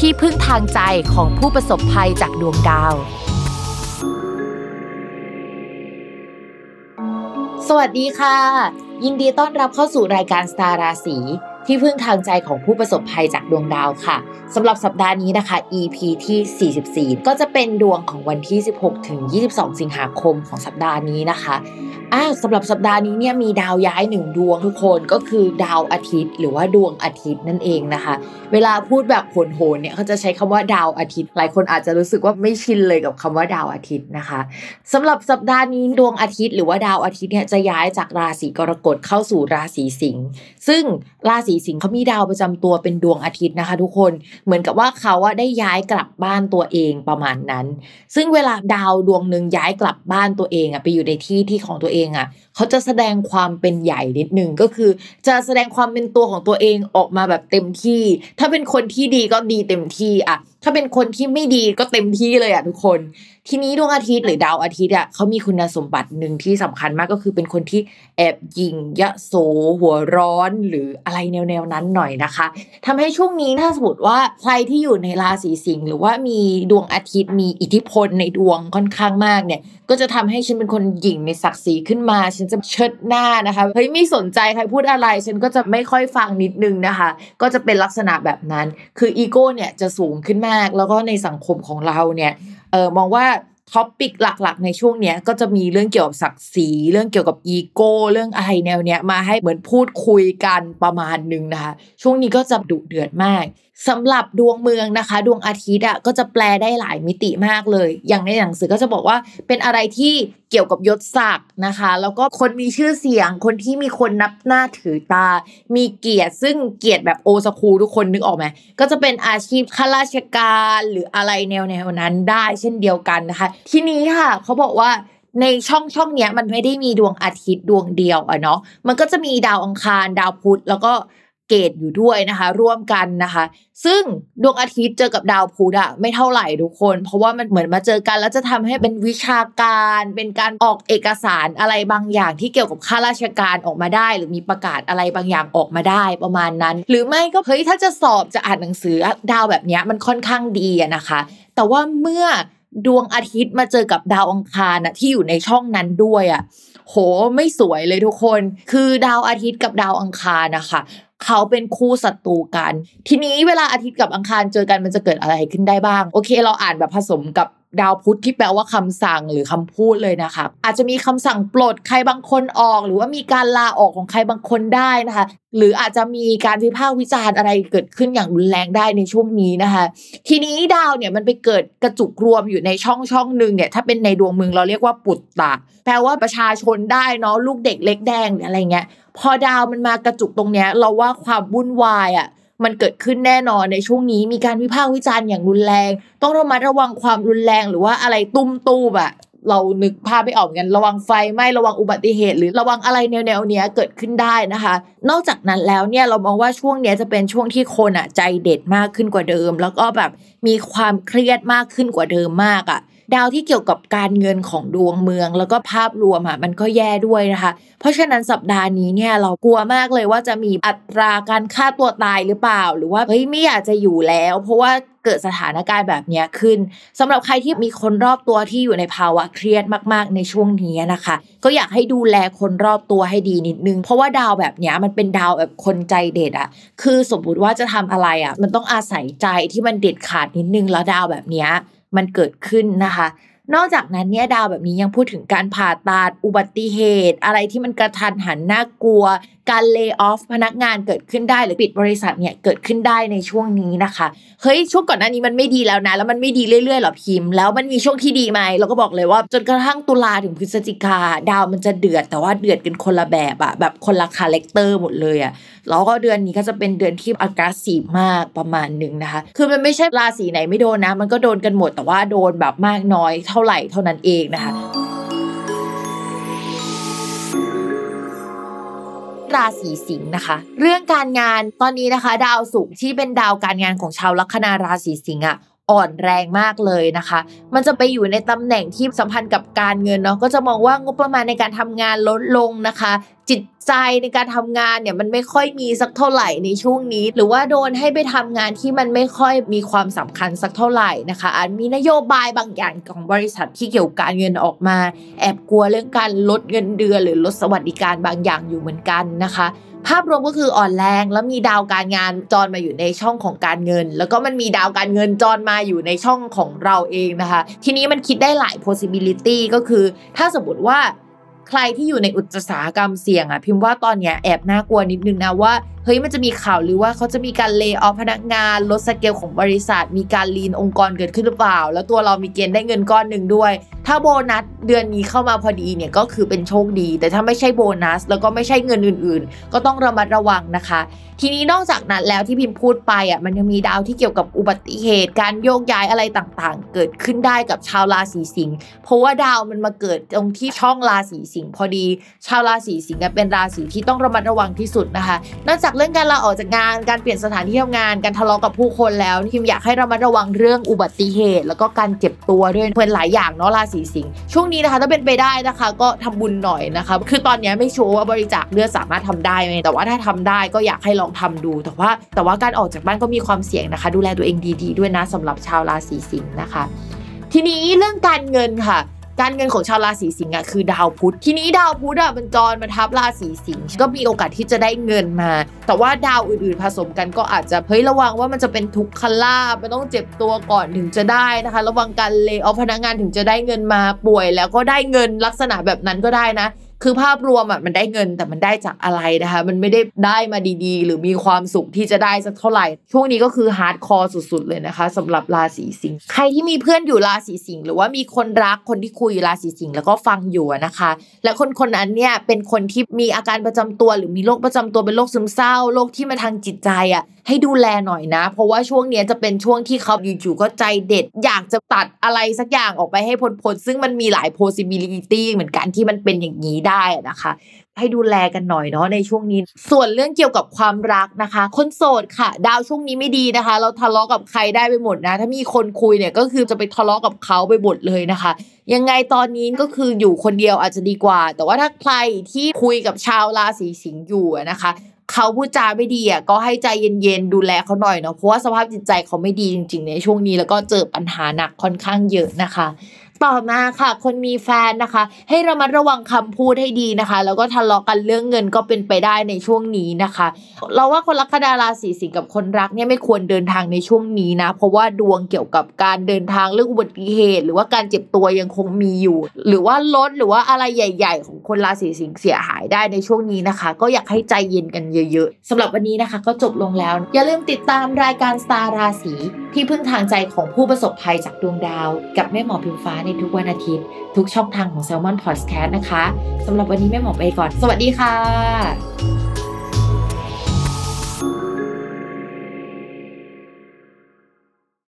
ที่พึ่งทางใจของผู้ประสบภัยจากดวงดาว สวัสดีค่ะ ยินดีต้อนรับเข้าสู่รายการสตาราศีที่พึ่งทางใจของผู้ประสบภัยจากดวงดาวค่ะสำหรับสัปดาห์นี้นะคะ EP ที่ 44 ก็จะเป็นดวงของวันที่ 16 ถึง 22 สิงหาคมของสัปดาห์นี้นะคะอ่าสำหรับสัปดาห์นี้เนี่ยมีดาวย้ายหนึ่งดวงทุกคนก็คือดาวอาทิตย์ หรือว่าดวงอาทิตย์นั่นเองนะคะ เวลาพูดแบบโหนๆเนี่ยเขาจะใช้คำว่าดาวอาทิตย์ หลายคนอาจจะรู้สึกว่าไม่ชินเลยกับคำว่าดาวอาทิตย์นะคะสำหรับสัปดาห์นี้ดวงอาทิตย์ หรือว่าดาวอาทิตย์เนี่ยจะย้ายจากราศีกรกฎเข้าสู่ราศีสิงห์ซึ่งราศีสิงห์เขามีดาวประจำตัวเป็นดวงอาทิตย์นะคะ ทุกคนเหมือนกับว่าเขาอะได้ย้ายกลับบ้านตัวเองประมาณนั้น ซึ่งเวลาดาวดวงหนึ่งย้ายกลับบ้านตัวเองอะไปอยู่ในที่ที่ของตัวเองอะเขาจะแสดงความเป็นใหญ่นิดนึงก็คือ จะแสดงความเป็นตัวของตัวเองออกมาแบบเต็มที่ ถ้าเป็นคนที่ดีก็ดีเต็มที่อะ ถ้าเป็นคนที่ไม่ดีก็เต็มที่เลยอะทุกคน ทีนี้ดวงอาทิตย์หรือดาวอาทิตย์อะเขามีคุณสมบัติหนึ่งที่สำคัญมากก็คือเป็นคนที่แอบยิงยะโสหัวร้อนหรืออะไรแนวๆนั้นหน่อยนะคะทำให้ช่วงนี้ถ้าสมมติว่าใครที่อยู่ในราศีสิงห์หรือว่ามีดวงอาทิตย์มีอิทธิพลในดวงค่อนข้างมากเนี่ย ก็จะทำให้ฉันเป็นคนหยิ่งในศักดิ์ศรีขึ้นมา ฉันจะเชิดหน้านะคะเฮ้ยไม่สนใจใครพูดอะไร ฉันก็จะไม่ค่อยฟังนิดนึงนะคะ ก็จะเป็นลักษณะแบบนั้น คืออีโก้เนี่ยจะสูงขึ้นมากแล้วก็ในสังคมของเราเนี่ยเออมองว่า topic หลักๆ ในช่วงเนี้ยก็จะมีเรื่องเกี่ยวกับศักดิ์ศรีเรื่องเกี่ยวกับอีโก้เรื่องอะไรแนวเนี้ยมาให้เหมือนพูดคุยกันประมาณนึงนะคะ ช่วงนี้ก็จะดุเดือดมากสำหรับดวงเมืองนะคะ ดวงอาทิตย์อะก็จะแปลได้หลายมิติมากเลย อย่างในหนังสือก็จะบอกว่าเป็นอะไรที่ เกี่ยวกับยศศักดิ์นะคะ แล้วก็คนมีชื่อเสียงคนที่มีคนนับหน้าถือตา มีเกียรติซึ่งเกียรติแบบโอสคูทุกคนนึกออกไหมก็จะเป็นอาชีพข้าราชการหรืออะไรแนวแนวนั้นได้เช่นเดียวกันนะคะ ทีนี้ค่ะเขาบอกว่าในช่องช่องเนี้ยมันไม่ได้มีดวงอาทิตย์ดวงเดียวอะเนาะมันก็จะมีดาวอังคารดาวพุธแล้วก็ เกตอยู่ด้วยนะคะ ร่วมกันนะคะ ซึ่งดวงอาทิตย์เจอกับดาวพุธอะไม่เท่าไหร่ทุกคน เพราะว่ามันเหมือนมาเจอกันแล้วจะทำให้เป็นวิชาการ เป็นการออกเอกสารอะไรบางอย่างที่เกี่ยวกับข้าราชการออกมาได้ หรือมีประกาศอะไรบางอย่างออกมาได้ประมาณนั้น หรือไม่ก็เฮ้ยถ้าจะสอบจะอ่านหนังสือดาวแบบนี้มันค่อนข้างดีอะนะคะ แต่ว่าเมื่อดวงอาทิตย์มาเจอกับดาวอังคารนะที่อยู่ในช่องนั้นด้วยอะ่ะโหไม่สวยเลยทุกคน คือดาวอาทิตย์กับดาวอังคารนะคะ เขาเป็นคู่ศัตรูกัน ทีนี้เวลาอาทิตย์กับอังคารเจอกันมันจะเกิดอะไรขึ้นได้บ้าง โอเค เราอ่านแบบผสมกับ ดาวพุธที่แปลว่าคำสั่งหรือคำพูดเลยนะคะ อาจจะมีคำสั่งปลดใครบางคนออก หรือว่ามีการลาออกของใครบางคนได้นะคะ หรืออาจจะมีการวิพากษ์วิจารณ์อะไรเกิดขึ้นอย่างรุนแรงได้ในช่วงนี้นะคะ ทีนี้ดาวเนี่ยมันไปเกิดกระจุกรวมอยู่ในช่องช่องหนึ่งเนี่ยถ้าเป็นในดวงเมืองเราเรียกว่าปุตตะ แปลว่าประชาชนได้เนาะลูกเด็กเล็กแดงอะไรเงี้ยพอดาวมันมากระจุกตรงเนี้ยเราว่าความวุ่นวายอะ มันเกิดขึ้นแน่นอนในช่วงนี้มีการวิพากษ์วิจารณ์อย่างรุนแรง ต้องระมัดระวังความรุนแรงหรือว่าอะไรตุ้มตู้แบบเรานึกภาพไม่ออกกันระวังไฟไหม้ระวังอุบัติเหตุ หรือระวังอะไรแนวๆเนี้ยเกิดขึ้นได้นะคะ นอกจากนั้นแล้วเนี่ยเรามองว่าช่วงเนี้ยจะเป็นช่วงที่คนอะใจเด็ดมากขึ้นกว่าเดิม แล้วก็แบบมีความเครียดมากขึ้นกว่าเดิมมากอะ ดาวที่เกี่ยวกับการเงินของดวงเมือง แล้วก็ภาพรวมอะมันก็แย่ด้วยนะคะ เพราะฉะนั้นสัปดาห์นี้เนี่ยเรากลัวมากเลยว่าจะมีอัตราการฆ่าตัวตายหรือเปล่า หรือว่าเฮ้ยไม่อยากจะอยู่แล้ว เพราะว่าเกิดสถานการณ์แบบนี้ขึ้นสำหรับใครที่มีคนรอบตัวที่อยู่ในภาวะเครียดมากๆในช่วงนี้นะคะ ก็อยากให้ดูแลคนรอบตัวให้ดีนิดนึง เพราะว่าดาวแบบนี้มันเป็นดาวแบบคนใจเด็ดอะคือสมมติว่าจะทำอะไรอะมันต้องอาศัยใจที่มันเด็ดขาดนิดนึงแล้วดาวแบบนี้ มันเกิดขึ้นนะคะ นอกจากนั้นเนี่ยดาวแบบนี้ยังพูดถึงการผ่าตัดอุบัติเหตุ อะไรที่มันกระทันหันน่ากลัว การเลิกออฟพนักงานเกิดขึ้นได้หรือปิดบริษัทเนี่ยเกิดขึ้นได้ในช่วงนี้นะคะเฮ้ยช่วงก่อนหน้านี้มันไม่ดีแล้วนะ แล้วมันไม่ดีเรื่อยๆหรอพิมพ์แล้วมันมีช่วงที่ดีไหมเราก็บอกเลยว่า จนกระทั่งตุลาถึงพฤศจิกาดาวมันจะเดือดแต่ว่าเดือดกันคนละแบบอะแบบคนละ character หมดเลยอะแล้วก็เดือนนี้ก็จะเป็นเดือนที่อากาศสีมากประมาณหนึ่งนะคะ คือมันไม่ใช่ราศีไหนไม่โดนนะ มันก็โดนกันหมดแต่ว่าโดนแบบมากน้อยเท่าไหร่เท่านั้นเองนะคะ ราศีสิงห์นะคะ เรื่องการงานตอนนี้นะคะ ดาวศุกร์ที่เป็นดาวการงานของชาวลัคนาราศีสิงห์อะ อ่อนแรงมากเลยนะคะ มันจะไปอยู่ในตำแหน่งที่สัมพันธ์กับการเงินเนาะ ก็จะมองว่างบประมาณในการทำงานลดลงนะคะ จิตใจในการทำงานเนี่ยมันไม่ค่อยมีสักเท่าไหร่ในช่วงนี้ หรือว่าโดนให้ไปทำงานที่มันไม่ค่อยมีความสำคัญสักเท่าไหร่นะคะ อาจมีนโยบายบางอย่างของบริษัทที่เกี่ยวกับการเงินออกมา แอบกลัวเรื่องการลดเงินเดือนหรือลดสวัสดิการบางอย่างอยู่เหมือนกันนะคะ ภาพรวมก็คืออ่อนแรงแล้วมีดาวการงานจรมาอยู่ในช่องของการเงิน แล้วก็มันมีดาวการเงินจรมาอยู่ในช่องของเราเองนะคะ ทีนี้มันคิดได้หลาย possibility ก็คือ ถ้าสมมติว่าใครที่อยู่ในอุตสาหกรรมเสี่ยงอะพิมพ์ว่าตอนเนี้ยแอบน่ากลัวนิดนึงนะว่า เฮ้ยมันจะมีข่าวหรือว่าเขาจะมีการเล y o อ f พนักงานลดสเกลของบริษัท มีการลีนองค์กรเกิดขึ้นหรือเปล่า แล้วตัวเรามีเกณฑ์ได้เงินก้อนหนึ่งด้วย ถ้าโบนัสเดือนนี้เข้ามาพอดีเนี่ยก็คือเป็นโชคดี แต่ถ้าไม่ใช่โบนัส แล้วก็ไม่ใช่เงินอื่นๆ ก็ต้องระมัดระวังนะคะ ทีนี้นอกจากนั้นแล้วที่พิมพ์พูดไปอะมันยังมีดาวที่เกี่ยวกับอุบัติเหตุ การโยกย้ายอะไรต่างๆ เกิดขึ้นได้กับชาวราศีสิงห์เพราะว่าดาวมันมาเกิดตรงที่ช่องราศีสิงห์พอดี ชาวราศีสิงห์เป็นราศีที่ต้องระมัดระวังที่สุดนะคะนอกจากเรื่องการลาออกจากงาน การเปลี่ยนสถานที่ทำงาน การทะเลาะกับผู้คนแล้วพิมอยากให้ระมัดระวังเรื่องอุบัติเหตุ แล้วก็การเจ็บตัวด้วยเพื่อนหลายอย่างเนาะราศีสิงห์ช่วงนี้นะคะถ้าเป็นไปได้นะคะ ก็ทำบุญหน่อยนะคะคือตอนนี้ไม่ชัวร์ว่าบริจาคเลือดสามารถทำได้ไหมแต่ว่าถ้าทำได้ก็อยากให้ลองทำดู แต่ว่าแต่ว่าการออกจากบ้านก็มีความเสี่ยงนะคะ ดูแลตัวเองดี ๆ ด้วยนะสำหรับชาวราศีสิงห์นะคะ ทีนี้เรื่องการเงินค่ะ การเงินของชาวราศีสิงห์อะคือดาวพุธทีนี้ดาวพุธอะมันจรมาทับราศีสิงห์ก็มีโอกาสที่จะได้เงินมา แต่ว่าดาวอื่นๆผสมกันก็อาจจะเฮ้ยระวังว่ามันจะเป็นทุกขลาบมันต้องเจ็บตัวก่อนถึงจะได้นะคะ ระวังการเลเอาพนักงานถึงจะได้เงินมาป่วย แล้วก็ได้เงินลักษณะแบบนั้นก็ได้นะ คือภาพรวมอะมันได้เงินแต่มันได้จากอะไรนะคะ มันไม่ได้ได้มาดีๆ หรือมีความสุขที่จะได้สักเท่าไหร่ ช่วงนี้ก็คือ hardcore สุดๆเลยนะคะสำหรับราศีสิงห์ใครที่มีเพื่อนอยู่ราศีสิงห์หรือว่ามีคนรักคนที่คุยราศีสิงห์แล้วก็ฟังอยู่นะคะ และคนคนนั้นเนี่ยเป็นคนที่มีอาการประจำตัว หรือมีโรคประจำตัวเป็นโรคซึมเศร้าโรคที่มาทางจิตใจอะให้ดูแลหน่อยนะ เพราะว่าช่วงนี้จะเป็นช่วงที่เขาอยู่ๆก็ใจเด็ด อยากจะตัดอะไรสักอย่างออกไปให้พ้นๆซึ่งมันมีหลาย possibility เหมือนกันที่มันเป็นอย่างนี้ได้นะคะ ให้ดูแลกันหน่อยเนาะในช่วงนี้ ส่วนเรื่องเกี่ยวกับความรักนะคะ คนโสดค่ะ ดาวช่วงนี้ไม่ดีนะคะ เราทะเลาะกับใครได้ไปหมดนะ ถ้ามีคนคุยเนี่ยก็คือจะไปทะเลาะกับเขาไปหมดเลยนะคะ ยังไงตอนนี้ก็คืออยู่คนเดียวอาจจะดีกว่า แต่ว่าถ้าใครที่คุยกับชาวราศีสิงห์อยู่นะคะเขาพูดจาไม่ดีอะก็ให้ใจเย็นๆดูแลเขาหน่อยเนาะเพราะว่าสภาพจิตใจเขาไม่ดีจริงๆในช่วงนี้แล้วก็เจอปัญหาหนักค่อนข้างเยอะนะคะ ต่อมาค่ะ คนมีแฟนนะคะ ให้ระมัดระวังคำพูดให้ดีนะคะ แล้วก็ทะเลาะกันเรื่องเงินก็เป็นไปได้ในช่วงนี้นะคะ เราว่าคนลัคนาราศีสิงห์กับคนรักเนี่ยไม่ควรเดินทางในช่วงนี้นะ เพราะว่าดวงเกี่ยวกับการเดินทางเรื่องอุบัติเหตุ หรือว่าการเจ็บตัวยังคงมีอยู่ หรือว่ารถหรือว่าอะไรใหญ่ ๆ ของคนราศีสิงห์เสียหายได้ในช่วงนี้นะคะ ก็อยากให้ใจเย็นกันเยอะ ๆสำหรับวันนี้นะคะ ก็จบลงแล้ว อย่าลืมติดตามรายการสตาร์ราศีที่พึ่งทางใจของผู้ประสบภัยจากดวงดาว กับแม่หมอพิมฟ้าในทุกวันอาทิตย์ ทุกช่องทางของ Salmon Podcast นะคะสำหรับวันนี้แม่หมอไปก่อน สวัสดีค่ะ